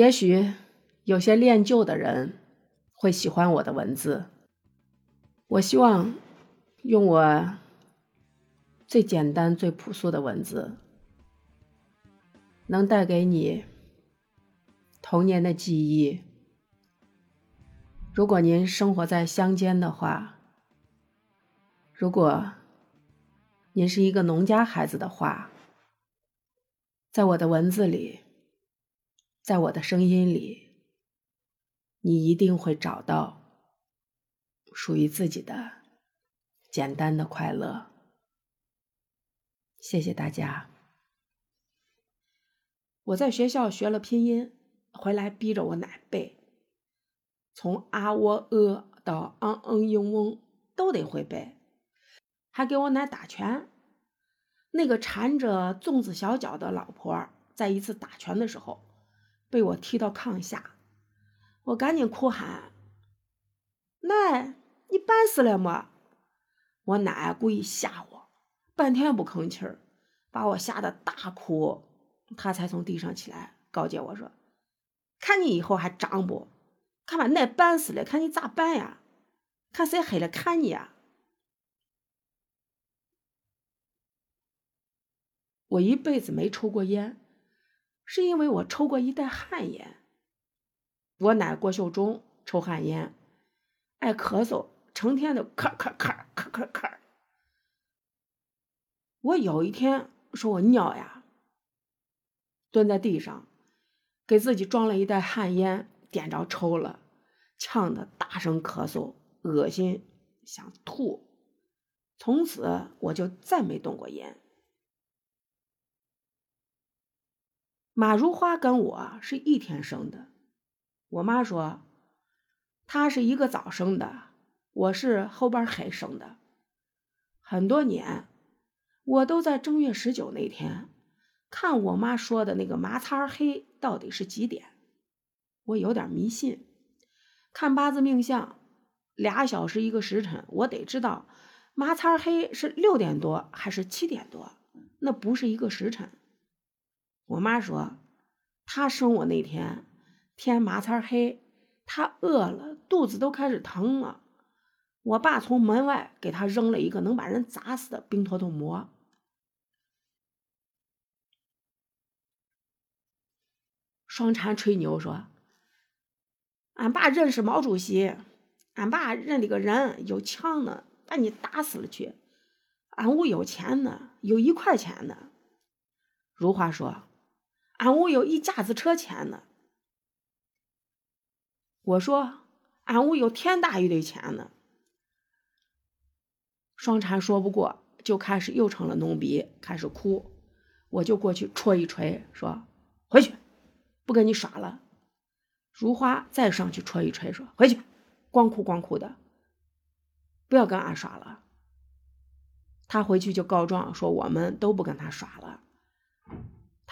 也许有些恋旧的人会喜欢我的文字。我希望用我最简单、最朴素的文字，能带给你童年的记忆。如果您生活在乡间的话，如果您是一个农家孩子的话，在我的文字里，在我的声音里，你一定会找到。属于自己的简单的快乐。谢谢大家。我在学校学了拼音，回来逼着我奶背，从啊、喔、呃到嗯、嗯、应、嗡都得会背，还给我奶打拳。那个缠着粽子小脚的老婆，在一次打拳的时候，被我踢到炕下，我赶紧哭喊：“奶！”你绊死了么？我奶故意吓我，半天不吭气儿，把我吓得大哭。她才从地上起来，告诫我说：“看你以后还长不？看把奶绊死了，看你咋办呀？看谁黑了看你呀！”我一辈子没抽过烟，是因为我抽过一袋旱烟。我奶郭秀忠抽旱烟，爱咳嗽。成天的咳咳咳咳咳咳。我有一天说我尿呀，蹲在地上，给自己装了一袋旱烟，点着抽了，呛得大声咳嗽，恶心想吐。从此我就再没动过烟。马如花跟我是一天生的，我妈说，她是一个早生的。我是后边黑生的，很多年，我都在正月十九那天看我妈说的那个麻擦黑到底是几点。我有点迷信，看八字命相，俩小时一个时辰，我得知道麻擦黑是六点多还是七点多，那不是一个时辰。我妈说，她生我那天天麻擦黑，她饿了，肚子都开始疼了。我爸从门外给她扔了一个能把人砸死的冰坨坨馍。双蝉吹牛说：“俺爸认识毛主席，俺爸认的个人有枪呢，把你打死了去。俺屋有钱呢，有一块钱呢。”如花说：“俺屋有一架子车钱呢。”我说：“俺屋有天大一堆钱呢。”双蝉说不过，就开始又成了浓鼻，开始哭。我就过去戳一锤，说：“回去，不跟你耍了。”如花再上去戳一锤，说：“回去，光哭光哭的，不要跟俺耍了。”他回去就告状说：“我们都不跟他耍了。”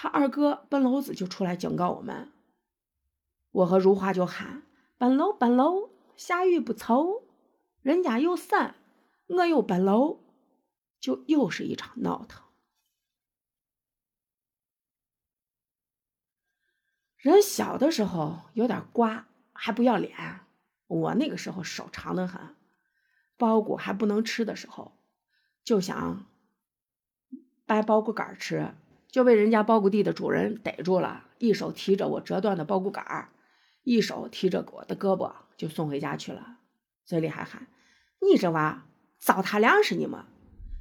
他二哥本楼子就出来警告我们。我和如花就喊：“本楼本楼，下雨不愁，人家有伞。”我又奔楼，就又是一场闹腾。人小的时候有点瓜，还不要脸。我那个时候手长的很，包谷还不能吃的时候，就想掰包谷杆吃，就被人家包谷地的主人逮住了，一手提着我折断的包谷杆一手提着我的胳膊，就送回家去了，嘴里还喊：“你这娃！”糟蹋粮食呢吗？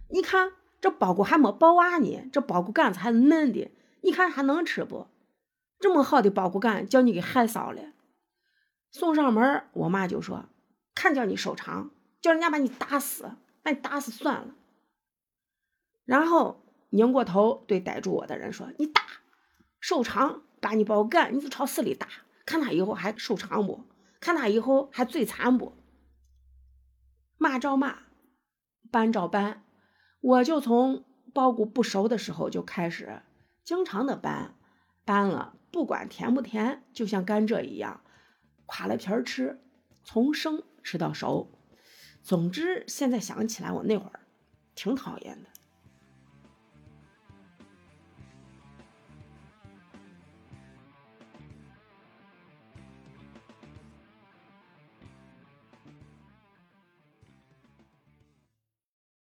你看这包谷还没包完呢，这包谷杆子还嫩的，你看还能吃不？这么好的包谷杆，叫你给害臊了。送上门，我妈就说：“看叫你收场，叫人家把你打死，把你打死算了。”然后拧过头对逮住我的人说：“你打，收场，把你包干，你就朝死里打，看他以后还收场不？看他以后还嘴残不？骂照骂。”搬照搬，我就从包谷不熟的时候就开始，经常的搬，搬了不管甜不甜，就像甘蔗一样，垮了皮儿吃，从生吃到熟。总之，现在想起来，我那会儿挺讨厌的。